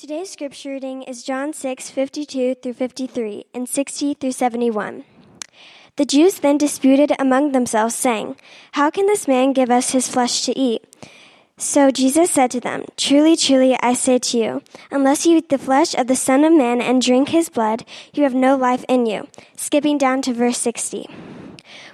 Today's scripture reading is John 6, 52 through 53 and 60 through 71. The Jews then disputed among themselves, saying, How can this man give us his flesh to eat? So Jesus said to them, Truly, truly, I say to you, unless you eat the flesh of the Son of Man and drink his blood, you have no life in you. Skipping down to verse 60.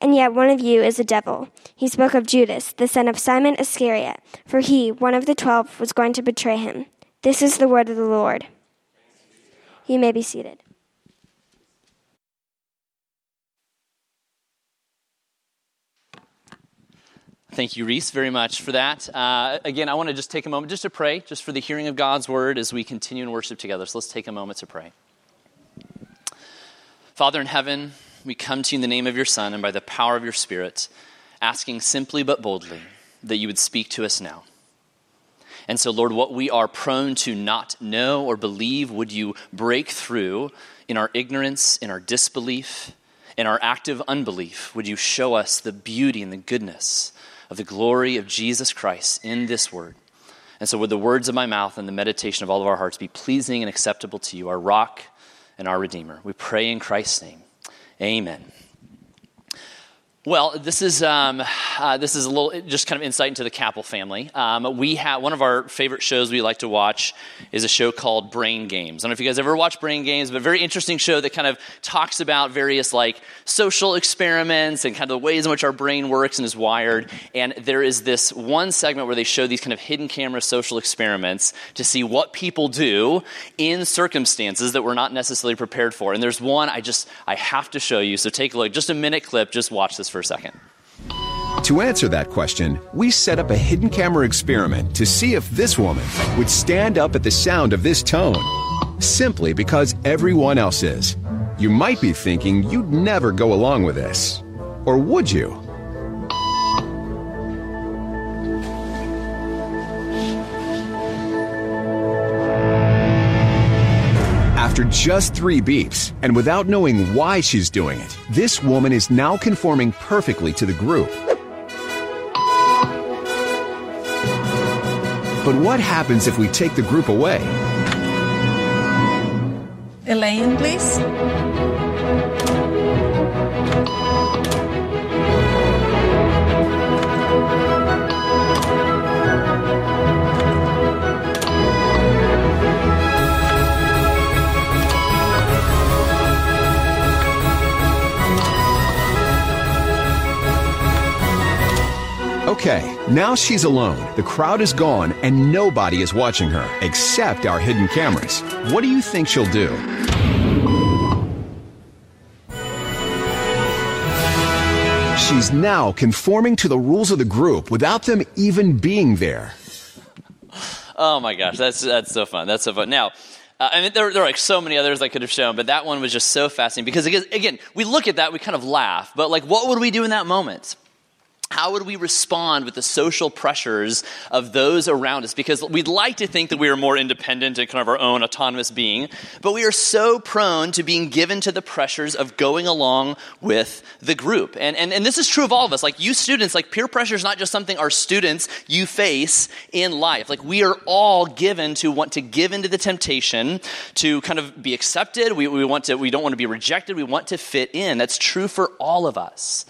And yet one of you is a devil. He spoke of Judas, the son of Simon Iscariot, for he, one of the twelve, was going to betray him. This is the word of the Lord. You may be seated. Thank you, Reese, very much for that. Uh, again, I want to just take a moment just to pray, just for the hearing of God's word as we continue in worship together. So let's take a moment to pray. Father in heaven, we come to you in the name of your Son and by the power of your Spirit, asking simply but boldly that you would speak to us now. And so, Lord, what we are prone to not know or believe, would you break through in our ignorance, in our disbelief, in our active unbelief? Would you show us the beauty and the goodness of the glory of Jesus Christ in this word? And so, would the words of my mouth and the meditation of all of our hearts be pleasing and acceptable to you, our rock and our Redeemer? We pray in Christ's name. Amen. Well, this is um, uh, this is a little just kind of insight into the Capel family. Um, we have one of our favorite shows we like to watch is a show called Brain Games. I don't know if you guys ever watched Brain Games, but a very interesting show that kind of talks about various like social experiments and kind of the ways in which our brain works and is wired. And there is this one segment where they show these kind of hidden camera social experiments to see what people do in circumstances that we're not necessarily prepared for. And there's one I just I have to show you. So take a look, just a minute clip. Just watch this for a second. To answer that question, we set up a hidden camera experiment to see if this woman would stand up at the sound of this tone, simply because everyone else is. You might be thinking you'd never go along with this. Or would you? After just three beeps, and without knowing why she's doing it, this woman is now conforming perfectly to the group. But what happens if we take the group away? Elaine, please. Okay, now she's alone. The crowd is gone and nobody is watching her except our hidden cameras. What do you think she'll do? She's now conforming to the rules of the group without them even being there. Oh my gosh, that's that's so fun. That's so fun. Now, uh, I mean, there, there are like so many others I could have shown, but that one was just so fascinating because again, we look at that, we kind of laugh, but like, what would we do in that moment? How would we respond with the social pressures of those around us? Because we'd like to think that we are more independent and kind of our own autonomous being, but we are so prone to being given to the pressures of going along with the group. And, and, and this is true of all of us. Like you students, like peer pressure is not just something our students, you face in life. Like we are all given to want to give into the temptation to kind of be accepted. We, we want to, we don't want to be rejected. We want to fit in. That's true for all of us.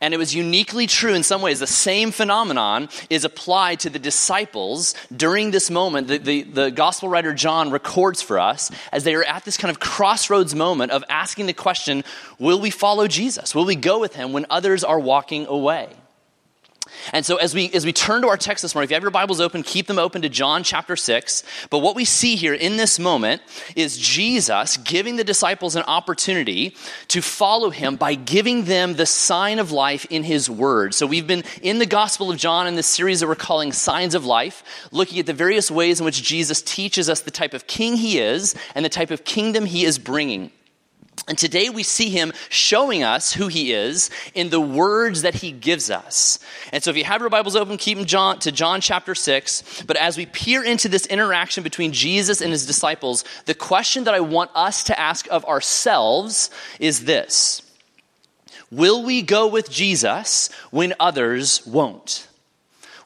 And it was uniquely true in some ways. The same phenomenon is applied to the disciples during this moment that the, the gospel writer John records for us as they are at this kind of crossroads moment of asking the question Will we follow Jesus? Will we go with him when others are walking away? And so as we as we turn to our text this morning, if you have your Bibles open, keep them open to John chapter 6. But what we see here in this moment is Jesus giving the disciples an opportunity to follow him by giving them the sign of life in his word. So we've been in the Gospel of John in this series that we're calling Signs of Life, looking at the various ways in which Jesus teaches us the type of king he is and the type of kingdom he is bringing. And today we see him showing us who he is in the words that he gives us. And so if you have your Bibles open, keep them John, to John chapter 6. But as we peer into this interaction between Jesus and his disciples, the question that I want us to ask of ourselves is this Will we go with Jesus when others won't?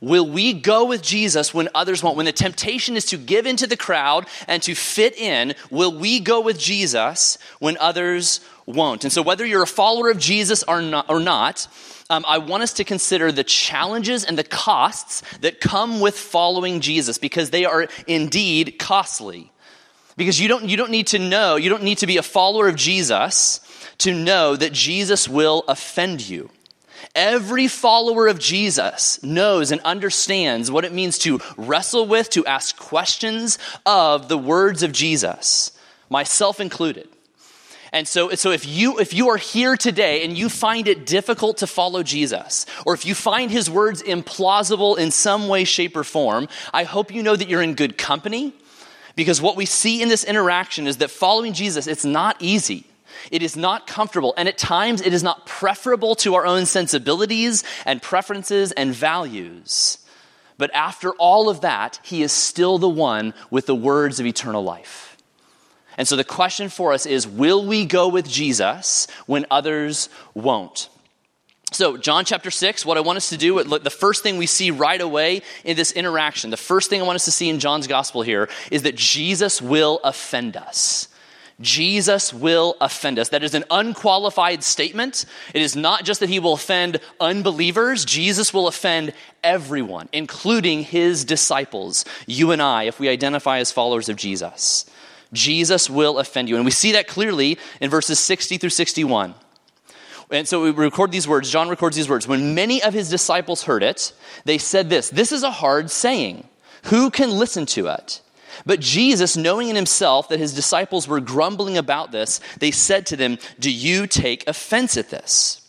Will we go with Jesus when others won't? When the temptation is to give into the crowd and to fit in, will we go with Jesus when others won't? And so, whether you're a follower of Jesus or not, or not um, I want us to consider the challenges and the costs that come with following Jesus because they are indeed costly. Because you don't, you don't need to know, you don't need to be a follower of Jesus to know that Jesus will offend you. Every follower of Jesus knows and understands what it means to wrestle with, to ask questions of the words of Jesus, myself included. And so, so if you if you are here today and you find it difficult to follow Jesus, or if you find his words implausible in some way, shape, or form, I hope you know that you're in good company. Because what we see in this interaction is that following Jesus, it's not easy. It is not comfortable, and at times it is not preferable to our own sensibilities and preferences and values. But after all of that, he is still the one with the words of eternal life. And so the question for us is will we go with Jesus when others won't? So, John chapter 6, what I want us to do, the first thing we see right away in this interaction, the first thing I want us to see in John's gospel here is that Jesus will offend us. Jesus will offend us. That is an unqualified statement. It is not just that he will offend unbelievers, Jesus will offend everyone, including his disciples, you and I, if we identify as followers of Jesus. Jesus will offend you. And we see that clearly in verses 60 through 61. And so we record these words. John records these words. When many of his disciples heard it, they said this This is a hard saying. Who can listen to it? But Jesus, knowing in himself that his disciples were grumbling about this, they said to them, Do you take offense at this?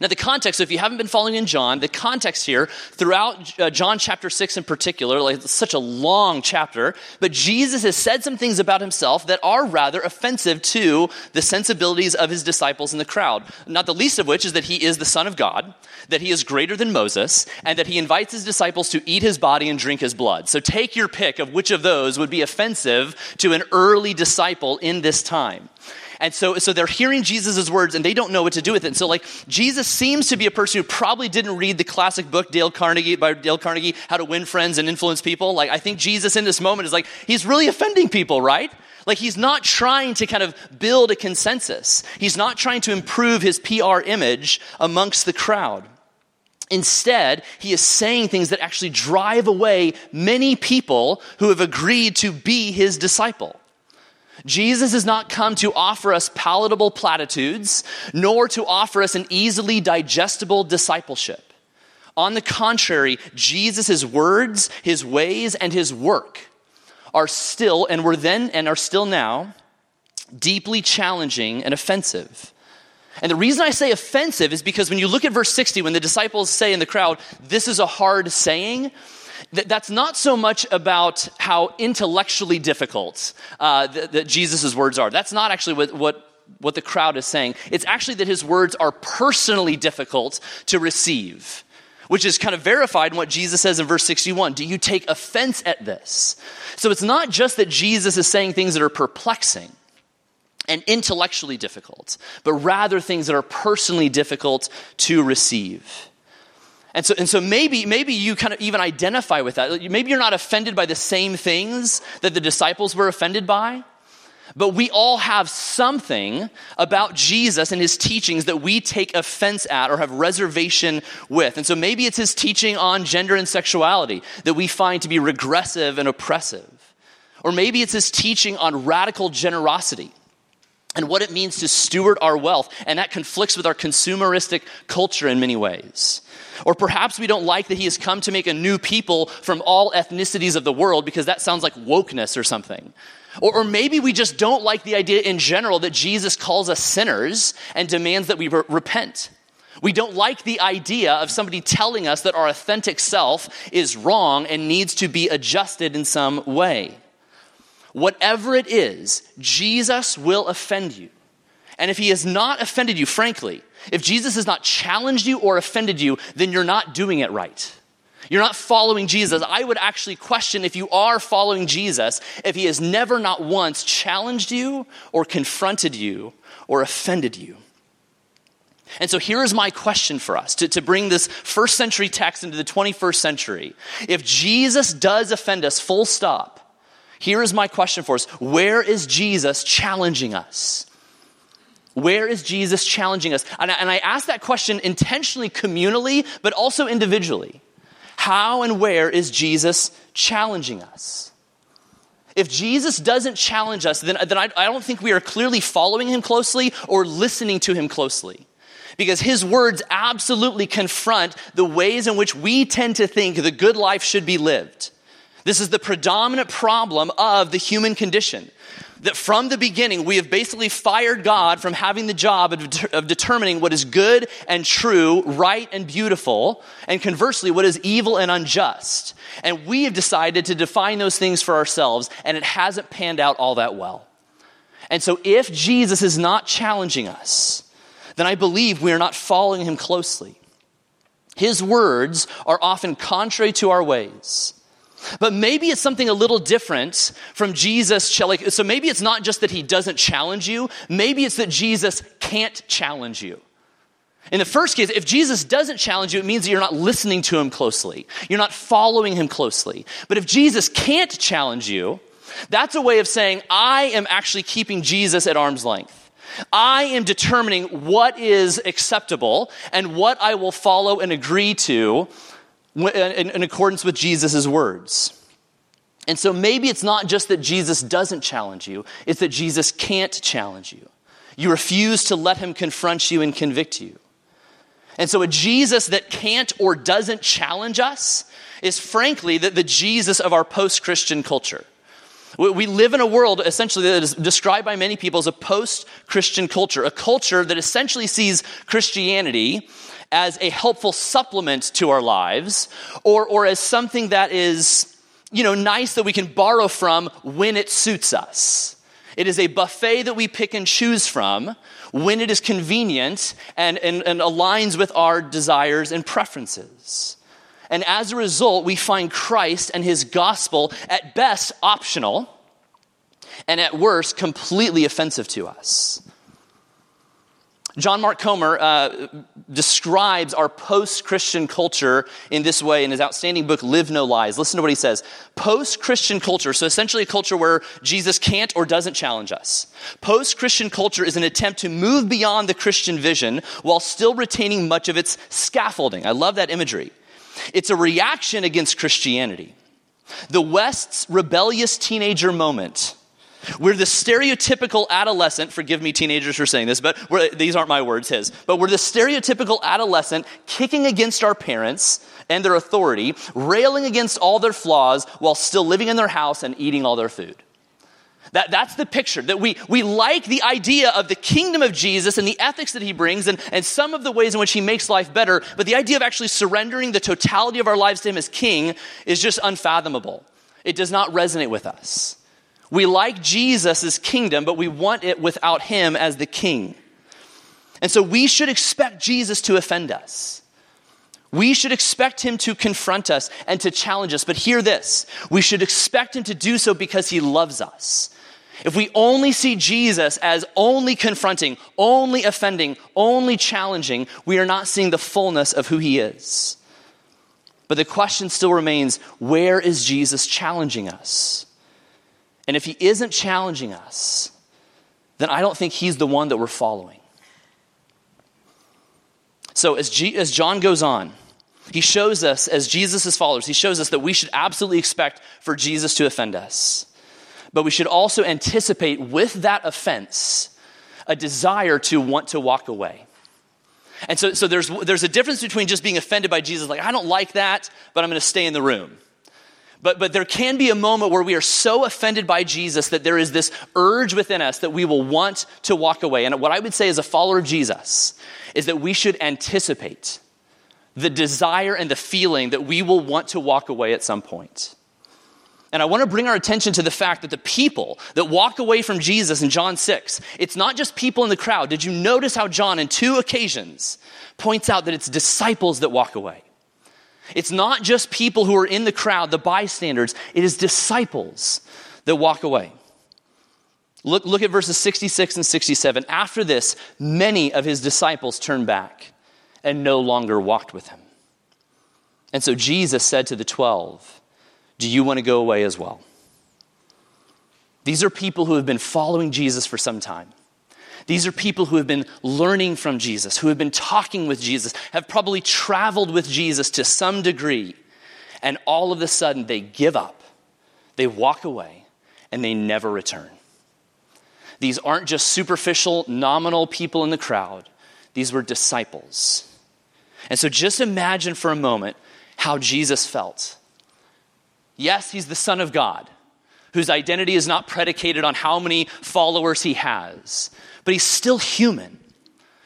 Now, the context, if you haven't been following in John, the context here throughout uh, John chapter 6 in particular, like such a long chapter, but Jesus has said some things about himself that are rather offensive to the sensibilities of his disciples in the crowd. Not the least of which is that he is the Son of God, that he is greater than Moses, and that he invites his disciples to eat his body and drink his blood. So take your pick of which of those would be offensive to an early disciple in this time. And so, so they're hearing Jesus' words and they don't know what to do with it. And so, like, Jesus seems to be a person who probably didn't read the classic book, Dale Carnegie, by Dale Carnegie, How to Win Friends and Influence People. Like, I think Jesus in this moment is like, he's really offending people, right? Like, he's not trying to kind of build a consensus. He's not trying to improve his PR image amongst the crowd. Instead, he is saying things that actually drive away many people who have agreed to be his disciple. Jesus has not come to offer us palatable platitudes, nor to offer us an easily digestible discipleship. On the contrary, Jesus' words, his ways, and his work are still, and were then and are still now, deeply challenging and offensive. And the reason I say offensive is because when you look at verse 60, when the disciples say in the crowd, This is a hard saying, that's not so much about how intellectually difficult uh, that, Jesus' words are. That's not actually what, what, what the crowd is saying. It's actually that his words are personally difficult to receive, which is kind of verified in what Jesus says in verse 61. Do you take offense at this? So it's not just that Jesus is saying things that are perplexing and intellectually difficult, but rather things that are personally difficult to receive. And so, and so maybe, maybe you kind of even identify with that. Maybe you're not offended by the same things that the disciples were offended by. But we all have something about Jesus and his teachings that we take offense at or have reservation with. And so maybe it's his teaching on gender and sexuality that we find to be regressive and oppressive. Or maybe it's his teaching on radical generosity and what it means to steward our wealth. And that conflicts with our consumeristic culture in many ways. Or perhaps we don't like that he has come to make a new people from all ethnicities of the world because that sounds like wokeness or something. Or, or, maybe we just don't like the idea in general that Jesus calls us sinners and demands that we re- repent. We don't like the idea of somebody telling us that our authentic self is wrong and needs to be adjusted in some way. Whatever it is, Jesus will offend you. And if he has not offended you, frankly, if Jesus has not challenged you or offended you, then you're not doing it right. You're not following Jesus. I would actually question if you are following Jesus if he has never, not once, challenged you or confronted you or offended you. And so here is my question for us to, to bring this first century text into the 21st century. If Jesus does offend us, full stop, here is my question for us Where is Jesus challenging us? Where is Jesus challenging us? And I, and I ask that question intentionally, communally, but also individually. How and where is Jesus challenging us? If Jesus doesn't challenge us, then, then I, I don't think we are clearly following him closely or listening to him closely. Because his words absolutely confront the ways in which we tend to think the good life should be lived. This is the predominant problem of the human condition that from the beginning we have basically fired God from having the job of, de- of, determining what is good and true, right and beautiful, and conversely, what is evil and unjust. And we have decided to define those things for ourselves, and it hasn't panned out all that well. And so, if Jesus is not challenging us, then I believe we are not following him closely. His words are often contrary to our ways. But maybe it's something a little different from Jesus. So maybe it's not just that he doesn't challenge you, maybe it's that Jesus can't challenge you. In the first case, if Jesus doesn't challenge you, it means that you're not listening to him closely. You're not following him closely. But if Jesus can't challenge you, that's a way of saying, I am actually keeping Jesus at arm's length. I am determining what is acceptable and what I will follow and agree to in, accordance with Jesus' words. And so maybe it's not just that Jesus doesn't challenge you, it's that Jesus can't challenge you. You refuse to let him confront you and convict you. And so a Jesus that can't or doesn't challenge us is frankly the, the Jesus of our post Christian culture. We live in a world essentially that is described by many people as a post Christian culture, a culture that essentially sees Christianity as a helpful supplement to our lives or, or as something that is, you know, nice that we can borrow from when it suits us. It is a buffet that we pick and choose from when it is convenient and, and, and aligns with our desires and preferences. And as a result, we find Christ and his gospel at best optional and at worst completely offensive to us. John Mark Comer uh, describes our post Christian culture in this way in his outstanding book, Live No Lies. Listen to what he says. Post Christian culture, so essentially a culture where Jesus can't or doesn't challenge us. Post Christian culture is an attempt to move beyond the Christian vision while still retaining much of its scaffolding. I love that imagery. It's a reaction against Christianity. The West's rebellious teenager moment we're the stereotypical adolescent, forgive me, teenagers, for saying this, but these aren't my words, his. But we're the stereotypical adolescent kicking against our parents and their authority, railing against all their flaws while still living in their house and eating all their food. That, that's the picture that we, we like the idea of the kingdom of Jesus and the ethics that he brings and, and some of the ways in which he makes life better, but the idea of actually surrendering the totality of our lives to him as king is just unfathomable. It does not resonate with us. We like Jesus' kingdom, but we want it without him as the king. And so we should expect Jesus to offend us. We should expect him to confront us and to challenge us. But hear this we should expect him to do so because he loves us. If we only see Jesus as only confronting, only offending, only challenging, we are not seeing the fullness of who he is. But the question still remains where is Jesus challenging us? And if he isn't challenging us, then I don't think he's the one that we're following. So as, G- as John goes on, he shows us, as Jesus' followers, he shows us that we should absolutely expect for Jesus to offend us. But we should also anticipate with that offense a desire to want to walk away. And so, so there's, there's a difference between just being offended by Jesus, like, I don't like that, but I'm going to stay in the room. But, but there can be a moment where we are so offended by Jesus that there is this urge within us that we will want to walk away. And what I would say as a follower of Jesus is that we should anticipate the desire and the feeling that we will want to walk away at some point. And I want to bring our attention to the fact that the people that walk away from Jesus in John 6, it's not just people in the crowd. Did you notice how John, in two occasions, points out that it's disciples that walk away? It's not just people who are in the crowd, the bystanders, it is disciples that walk away. Look, look at verses 66 and 67. After this, many of his disciples turned back and no longer walked with him. And so Jesus said to the twelve, Do you want to go away as well? These are people who have been following Jesus for some time. These are people who have been learning from Jesus, who have been talking with Jesus, have probably traveled with Jesus to some degree, and all of a sudden they give up, they walk away, and they never return. These aren't just superficial, nominal people in the crowd, these were disciples. And so just imagine for a moment how Jesus felt. Yes, he's the Son of God, whose identity is not predicated on how many followers he has but he's still human.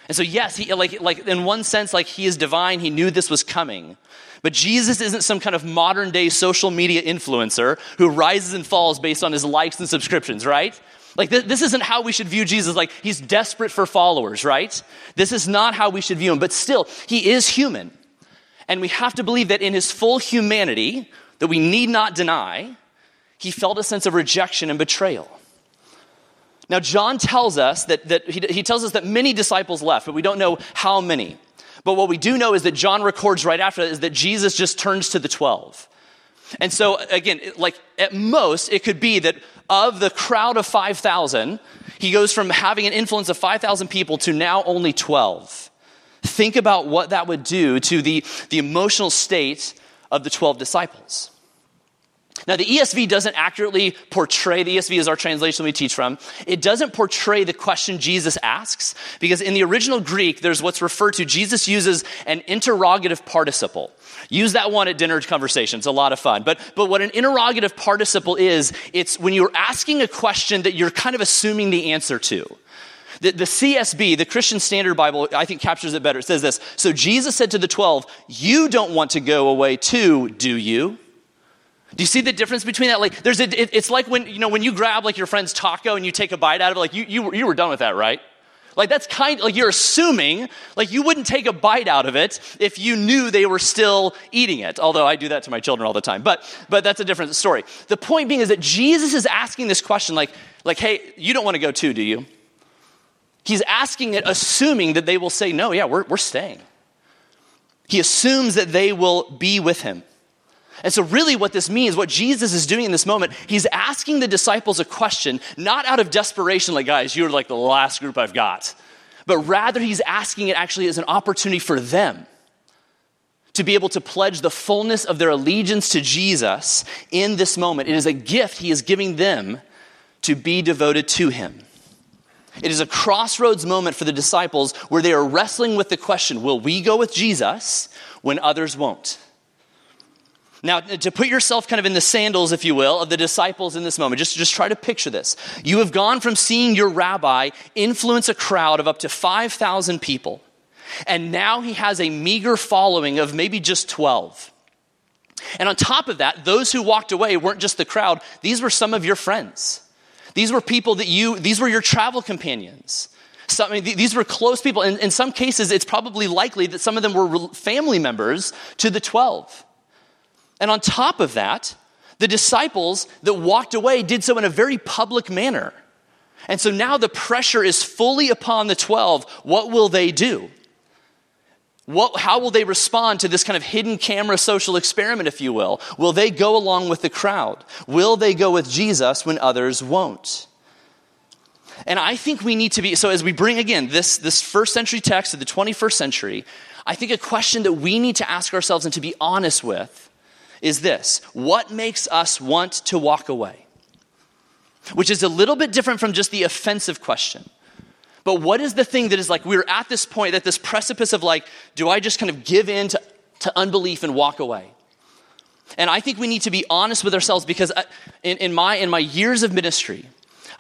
And so, yes, he, like, like in one sense, like he is divine, he knew this was coming. But Jesus isn't some kind of modern day social media influencer who rises and falls based on his likes and subscriptions, right? Like, th- this isn't how we should view Jesus. Like, he's desperate for followers, right? This is not how we should view him. But still, he is human. And we have to believe that in his full humanity, that we need not deny, he felt a sense of rejection and betrayal. Now, John tells us that, that he, he tells us that many disciples left, but we don't know how many. But what we do know is that John records right after that is that Jesus just turns to the 12. And so, again, like at most, it could be that of the crowd of 5,000, he goes from having an influence of 5,000 people to now only 12. Think about what that would do to the, the emotional state of the 12 disciples. Now, the ESV doesn't accurately portray, the ESV is our translation we teach from. It doesn't portray the question Jesus asks, because in the original Greek, there's what's referred to, Jesus uses an interrogative participle. Use that one at dinner conversation. It's a lot of fun. But, but what an interrogative participle is, it's when you're asking a question that you're kind of assuming the answer to. The, the, CSB, the Christian Standard Bible, I think captures it better. It says this So Jesus said to the 12, You don't want to go away too, do you? Do you see the difference between that? Like, there's a, it, it's like when, you know, when you grab like your friend's taco and you take a bite out of it, like you, you, you were done with that, right? Like that's kind like you're assuming like you wouldn't take a bite out of it if you knew they were still eating it. Although I do that to my children all the time. But but that's a different story. The point being is that Jesus is asking this question like like hey, you don't want to go too, do you? He's asking it assuming that they will say no, yeah, we're we're staying. He assumes that they will be with him. And so, really, what this means, what Jesus is doing in this moment, he's asking the disciples a question, not out of desperation, like, guys, you're like the last group I've got, but rather, he's asking it actually as an opportunity for them to be able to pledge the fullness of their allegiance to Jesus in this moment. It is a gift he is giving them to be devoted to him. It is a crossroads moment for the disciples where they are wrestling with the question will we go with Jesus when others won't? Now, to put yourself kind of in the sandals, if you will, of the disciples in this moment, just, just try to picture this. You have gone from seeing your rabbi influence a crowd of up to 5,000 people, and now he has a meager following of maybe just 12. And on top of that, those who walked away weren't just the crowd, these were some of your friends. These were people that you, these were your travel companions. Some, these were close people. In, in some cases, it's probably likely that some of them were family members to the 12. And on top of that, the disciples that walked away did so in a very public manner. And so now the pressure is fully upon the 12. What will they do? What, how will they respond to this kind of hidden camera social experiment, if you will? Will they go along with the crowd? Will they go with Jesus when others won't? And I think we need to be, so as we bring again this, this first century text to the 21st century, I think a question that we need to ask ourselves and to be honest with is this What makes us want to walk away? Which is a little bit different from just the offensive question. But what is the thing that is like, we're at this point, at this precipice of like, do I just kind of give in to, to unbelief and walk away? And I think we need to be honest with ourselves because uh, in, in, my, in my years of ministry,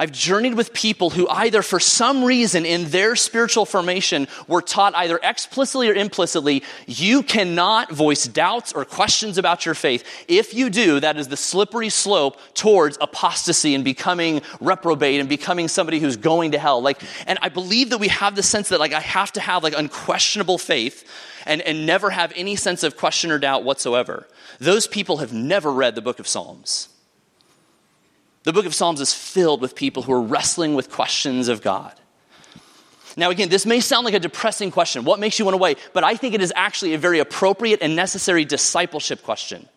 I've journeyed with people who either for some reason in their spiritual formation were taught either explicitly or implicitly, you cannot voice doubts or questions about your faith. If you do, that is the slippery slope towards apostasy and becoming reprobate and becoming somebody who's going to hell. Like, and I believe that we have the sense that like I have to have like unquestionable faith and, and never have any sense of question or doubt whatsoever. Those people have never read the book of Psalms. The book of Psalms is filled with people who are wrestling with questions of God. Now, again, this may sound like a depressing question. What makes you want to wait? But I think it is actually a very appropriate and necessary discipleship question.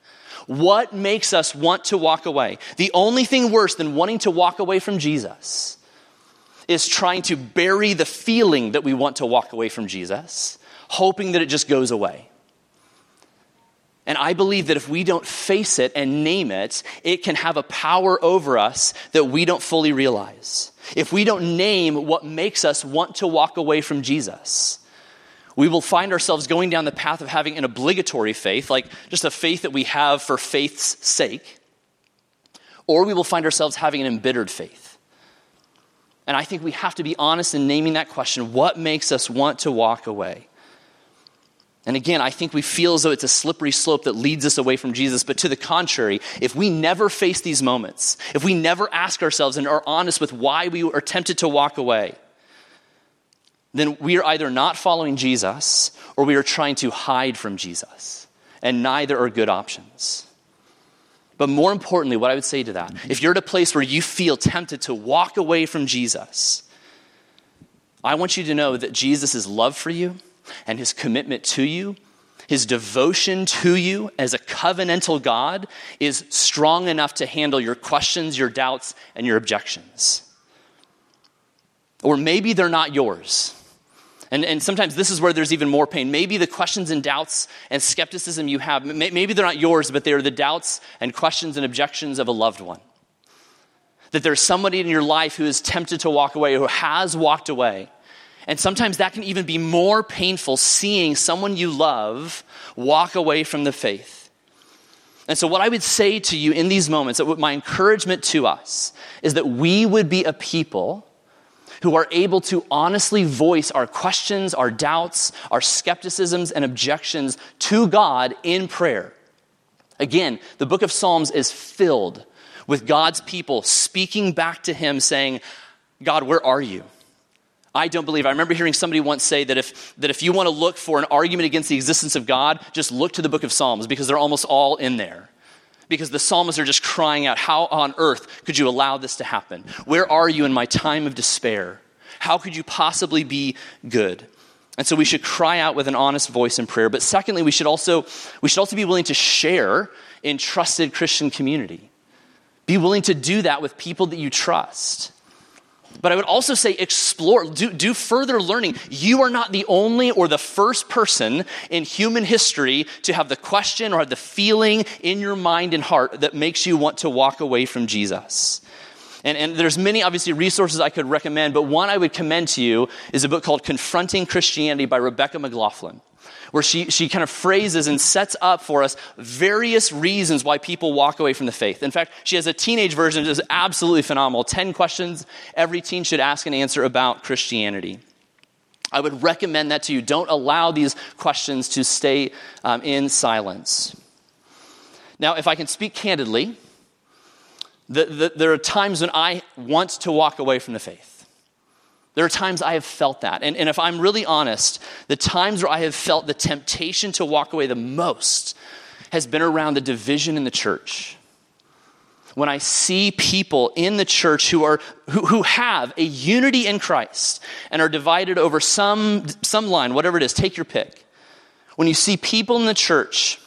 What makes us want to walk away? The only thing worse than wanting to walk away from Jesus is trying to bury the feeling that we want to walk away from Jesus, hoping that it just goes away. And I believe that if we don't face it and name it, it can have a power over us that we don't fully realize. If we don't name what makes us want to walk away from Jesus, we will find ourselves going down the path of having an obligatory faith, like just a faith that we have for faith's sake, or we will find ourselves having an embittered faith. And I think we have to be honest in naming that question what makes us want to walk away? And again, I think we feel as though it's a slippery slope that leads us away from Jesus. But to the contrary, if we never face these moments, if we never ask ourselves and are honest with why we are tempted to walk away, then we are either not following Jesus or we are trying to hide from Jesus. And neither are good options. But more importantly, what I would say to that, if you're at a place where you feel tempted to walk away from Jesus, I want you to know that Jesus' love for you and his commitment to you, his devotion to you as a covenantal God is strong enough to handle your questions, your doubts, and your objections. Or maybe they're not yours. And, and sometimes this is where there's even more pain. Maybe the questions and doubts and skepticism you have, maybe they're not yours, but they are the doubts and questions and objections of a loved one. That there's somebody in your life who is tempted to walk away, who has walked away, and sometimes that can even be more painful seeing someone you love walk away from the faith. And so, what I would say to you in these moments, my encouragement to us, is that we would be a people who are able to honestly voice our questions, our doubts, our skepticisms, and objections to God in prayer. Again, the book of Psalms is filled with God's people speaking back to Him, saying, God, where are you? I don't believe. I remember hearing somebody once say that if, that if you want to look for an argument against the existence of God, just look to the book of Psalms because they're almost all in there. Because the psalmists are just crying out, How on earth could you allow this to happen? Where are you in my time of despair? How could you possibly be good? And so we should cry out with an honest voice in prayer. But secondly, we should also, we should also be willing to share in trusted Christian community. Be willing to do that with people that you trust. But I would also say explore, do, do further learning. You are not the only or the first person in human history to have the question or have the feeling in your mind and heart that makes you want to walk away from Jesus. And, and, there's many, obviously, resources I could recommend, but one I would commend to you is a book called Confronting Christianity by Rebecca McLaughlin where she, she kind of phrases and sets up for us various reasons why people walk away from the faith. In fact, she has a teenage version that is absolutely phenomenal 10 questions every teen should ask and answer about Christianity. I would recommend that to you. Don't allow these questions to stay um, in silence. Now, if I can speak candidly, the, the, there are times when I want to walk away from the faith. There are times I have felt that. And, and if I'm really honest, the times where I have felt the temptation to walk away the most has been around the division in the church. When I see people in the church who, are, who, who have a unity in Christ and are divided over some, some line, whatever it is, take your pick. When you see people in the church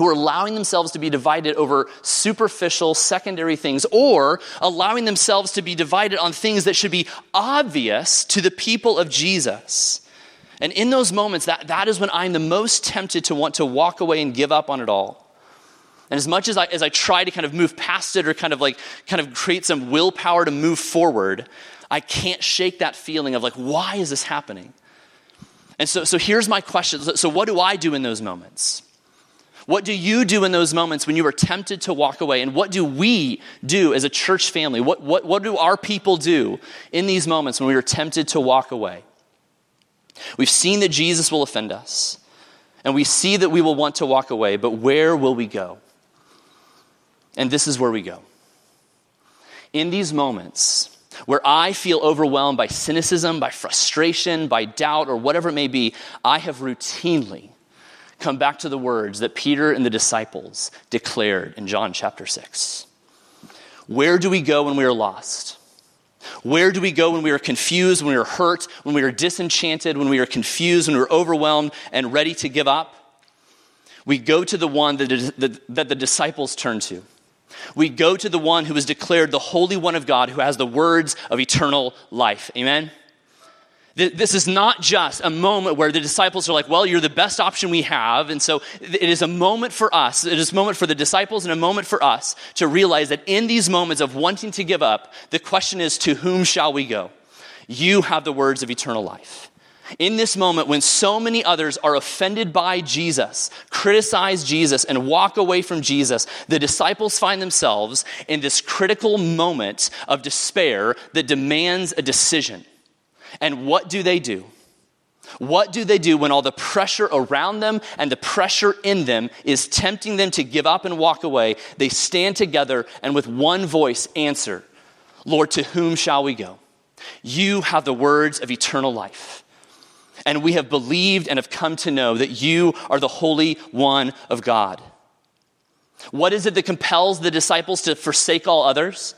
who are allowing themselves to be divided over superficial, secondary things, or allowing themselves to be divided on things that should be obvious to the people of Jesus. And in those moments, that, that is when I'm the most tempted to want to walk away and give up on it all. And as much as I, as I try to kind of move past it or kind of like kind of create some willpower to move forward, I can't shake that feeling of like, why is this happening? And so, so here's my question. So, what do I do in those moments? What do you do in those moments when you are tempted to walk away? And what do we do as a church family? What, what, what do our people do in these moments when we are tempted to walk away? We've seen that Jesus will offend us, and we see that we will want to walk away, but where will we go? And this is where we go. In these moments where I feel overwhelmed by cynicism, by frustration, by doubt, or whatever it may be, I have routinely come back to the words that Peter and the disciples declared in John chapter 6. Where do we go when we are lost? Where do we go when we are confused, when we are hurt, when we are disenchanted, when we are confused, when we are overwhelmed and ready to give up? We go to the one that, that the disciples turn to we go to the one who is declared the Holy One of God, who has the words of eternal life. Amen? This is not just a moment where the disciples are like, well, you're the best option we have. And so it is a moment for us, it is a moment for the disciples and a moment for us to realize that in these moments of wanting to give up, the question is, to whom shall we go? You have the words of eternal life in this moment when so many others are offended by Jesus, criticize Jesus, and walk away from Jesus, the disciples find themselves in this critical moment of despair that demands a decision. And what do they do? What do they do when all the pressure around them and the pressure in them is tempting them to give up and walk away? They stand together and with one voice answer, Lord, to whom shall we go? You have the words of eternal life and we have believed and have come to know that you are the Holy One of God. What is it that compels the disciples to forsake all others?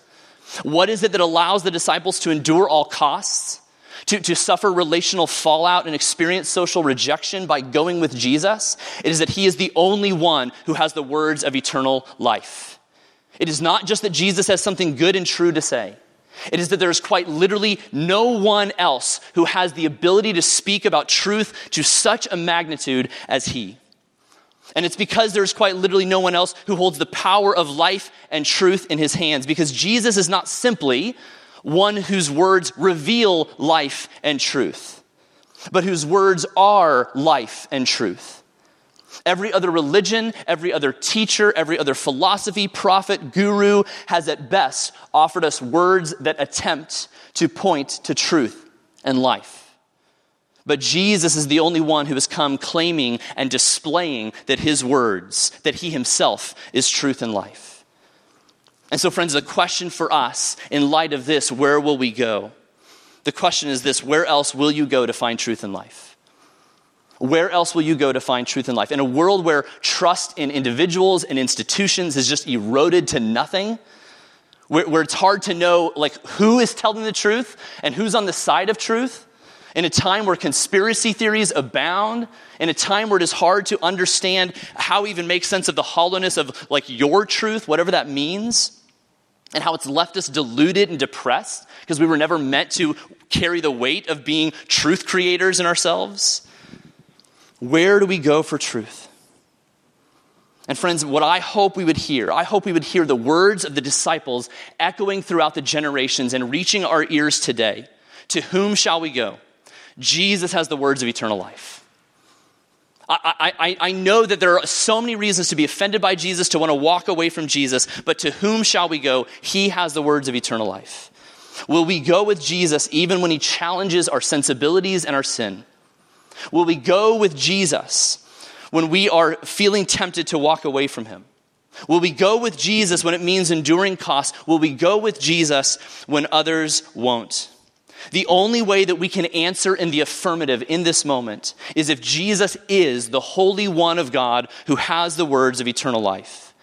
What is it that allows the disciples to endure all costs, to, to suffer relational fallout and experience social rejection by going with Jesus? It is that he is the only one who has the words of eternal life. It is not just that Jesus has something good and true to say. It is that there is quite literally no one else who has the ability to speak about truth to such a magnitude as he. And it's because there's quite literally no one else who holds the power of life and truth in his hands. Because Jesus is not simply one whose words reveal life and truth, but whose words are life and truth. Every other religion, every other teacher, every other philosophy, prophet, guru has at best offered us words that attempt to point to truth and life. But Jesus is the only one who has come claiming and displaying that his words, that he himself is truth and life. And so, friends, the question for us in light of this, where will we go? The question is this where else will you go to find truth in life? Where else will you go to find truth in life? In a world where trust in individuals and institutions is just eroded to nothing, where, where it's hard to know like who is telling the truth and who's on the side of truth, in a time where conspiracy theories abound, in a time where it is hard to understand how even make sense of the hollowness of like your truth, whatever that means, and how it's left us deluded and depressed because we were never meant to carry the weight of being truth creators in ourselves. Where do we go for truth? And friends, what I hope we would hear, I hope we would hear the words of the disciples echoing throughout the generations and reaching our ears today. To whom shall we go? Jesus has the words of eternal life. I, I, I know that there are so many reasons to be offended by Jesus, to want to walk away from Jesus, but to whom shall we go? He has the words of eternal life. Will we go with Jesus even when he challenges our sensibilities and our sin? Will we go with Jesus when we are feeling tempted to walk away from him? Will we go with Jesus when it means enduring costs? Will we go with Jesus when others won't? The only way that we can answer in the affirmative in this moment is if Jesus is the Holy One of God who has the words of eternal life.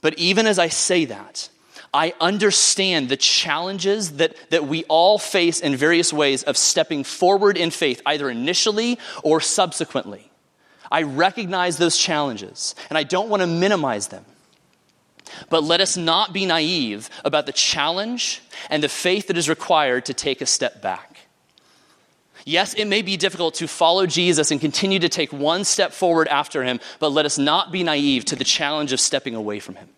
But even as I say that, I understand the challenges that, that we all face in various ways of stepping forward in faith, either initially or subsequently. I recognize those challenges, and I don't want to minimize them. But let us not be naive about the challenge and the faith that is required to take a step back. Yes, it may be difficult to follow Jesus and continue to take one step forward after him, but let us not be naive to the challenge of stepping away from him.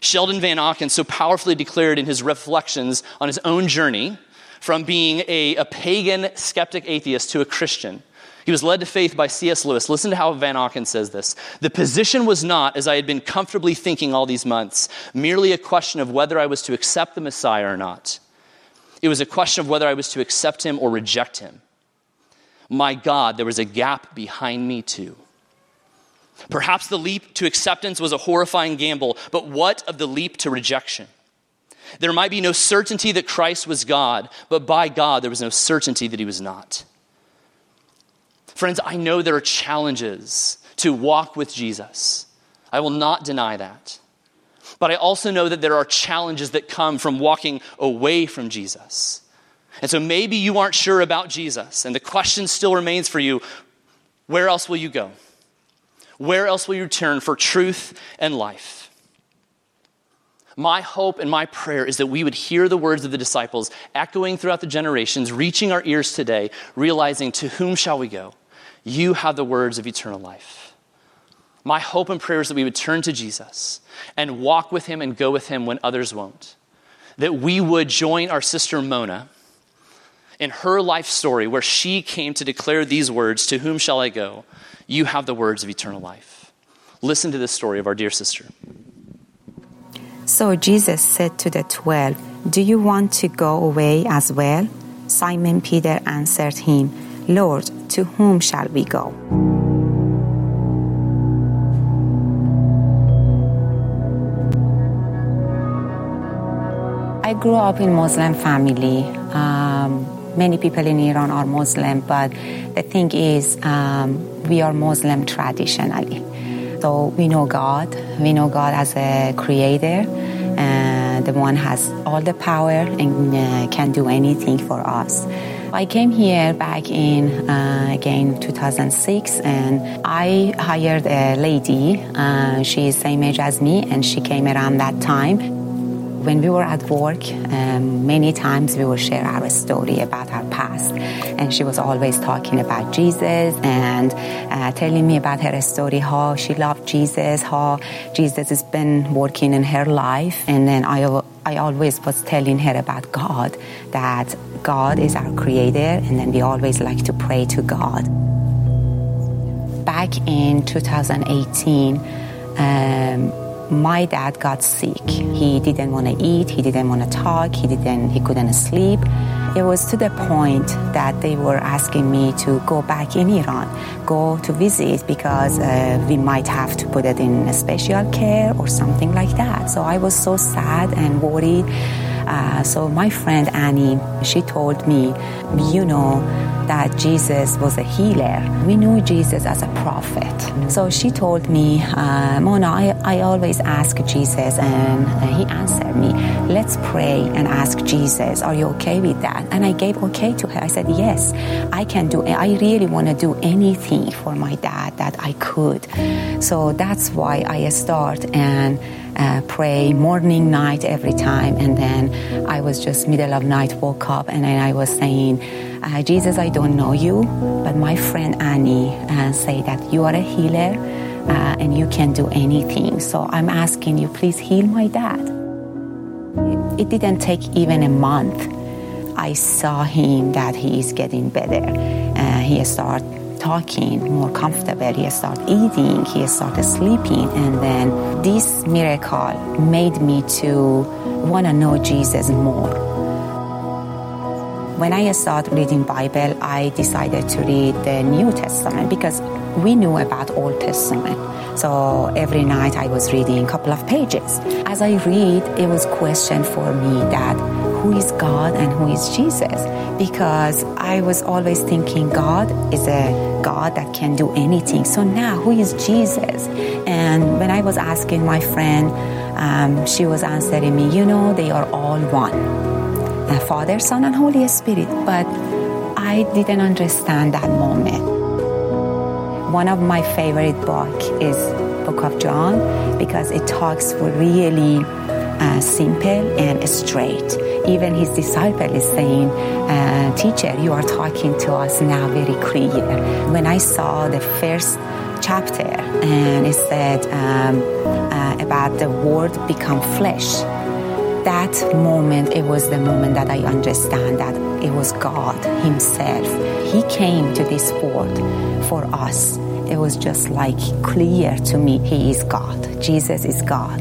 Sheldon Vanauken so powerfully declared in his reflections on his own journey from being a, a pagan skeptic atheist to a Christian. He was led to faith by C.S. Lewis. Listen to how Vanauken says this. The position was not, as I had been comfortably thinking all these months, merely a question of whether I was to accept the Messiah or not. It was a question of whether I was to accept him or reject him. My God, there was a gap behind me too. Perhaps the leap to acceptance was a horrifying gamble, but what of the leap to rejection? There might be no certainty that Christ was God, but by God, there was no certainty that he was not. Friends, I know there are challenges to walk with Jesus. I will not deny that. But I also know that there are challenges that come from walking away from Jesus. And so maybe you aren't sure about Jesus, and the question still remains for you where else will you go? Where else will you turn for truth and life? My hope and my prayer is that we would hear the words of the disciples echoing throughout the generations, reaching our ears today, realizing, To whom shall we go? You have the words of eternal life. My hope and prayer is that we would turn to Jesus and walk with him and go with him when others won't. That we would join our sister Mona in her life story where she came to declare these words To whom shall I go? You have the words of eternal life. Listen to this story of our dear sister. So Jesus said to the twelve, Do you want to go away as well? Simon Peter answered him, Lord, to whom shall we go? I grew up in Muslim family. Um, many people in Iran are Muslim, but the thing is, um, we are Muslim traditionally. So we know God. We know God as a creator, and the one has all the power and uh, can do anything for us. I came here back in uh, again 2006, and I hired a lady. Uh, she is same age as me, and she came around that time when we were at work, um, many times we would share our story about our past. And she was always talking about Jesus and uh, telling me about her story, how she loved Jesus, how Jesus has been working in her life. And then I, I always was telling her about God, that God is our creator, and then we always like to pray to God. Back in 2018, um, my dad got sick. He didn't want to eat, he didn't want to talk, he didn't he couldn't sleep. It was to the point that they were asking me to go back in Iran, go to visit because uh, we might have to put it in special care or something like that. So I was so sad and worried. Uh, so my friend Annie, she told me, you know, that Jesus was a healer. We knew Jesus as a prophet. So she told me, uh, Mona, I, I always ask Jesus, and he answered me, let's pray and ask Jesus, are you okay with that? And I gave okay to her. I said, yes, I can do it. I really want to do anything for my dad that I could. So that's why I start and uh, pray morning, night, every time. And then I was just middle of night, woke up, and then I was saying, uh, Jesus, I don't know you, but my friend Annie uh, say that you are a healer uh, and you can do anything. So I'm asking you, please heal my dad. It, it didn't take even a month. I saw him that he is getting better. Uh, he started talking more comfortable. He started eating. He started sleeping. And then this miracle made me to want to know Jesus more. When I started reading Bible, I decided to read the New Testament because we knew about Old Testament. So every night I was reading a couple of pages. As I read, it was question for me that who is God and who is Jesus? Because I was always thinking God is a God that can do anything. So now who is Jesus? And when I was asking my friend, um, she was answering me, you know, they are all one. Uh, Father, Son, and Holy Spirit. But I didn't understand that moment. One of my favorite book is Book of John because it talks really uh, simple and straight. Even his disciple is saying, uh, "Teacher, you are talking to us now very clear." When I saw the first chapter and it said um, uh, about the word become flesh that moment it was the moment that i understand that it was god himself. He came to this world for us. It was just like clear to me he is god. Jesus is god.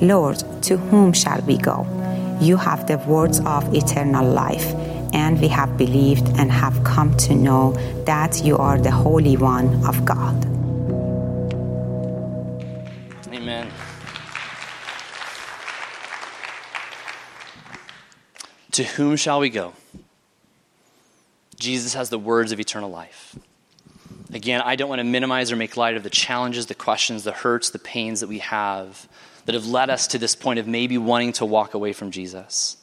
Lord to whom shall we go you have the words of eternal life and we have believed and have come to know that you are the Holy One of God. Amen. To whom shall we go? Jesus has the words of eternal life. Again, I don't want to minimize or make light of the challenges, the questions, the hurts, the pains that we have that have led us to this point of maybe wanting to walk away from Jesus.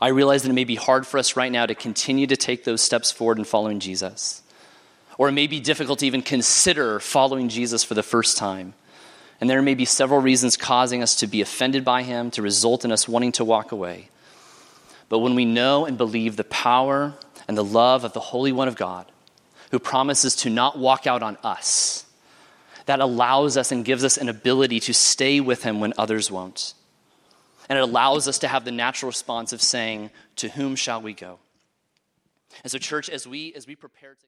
I realize that it may be hard for us right now to continue to take those steps forward in following Jesus. Or it may be difficult to even consider following Jesus for the first time. And there may be several reasons causing us to be offended by him, to result in us wanting to walk away. But when we know and believe the power and the love of the Holy One of God, who promises to not walk out on us, that allows us and gives us an ability to stay with him when others won't. And it allows us to have the natural response of saying, To whom shall we go? And so, church, as we as we prepare to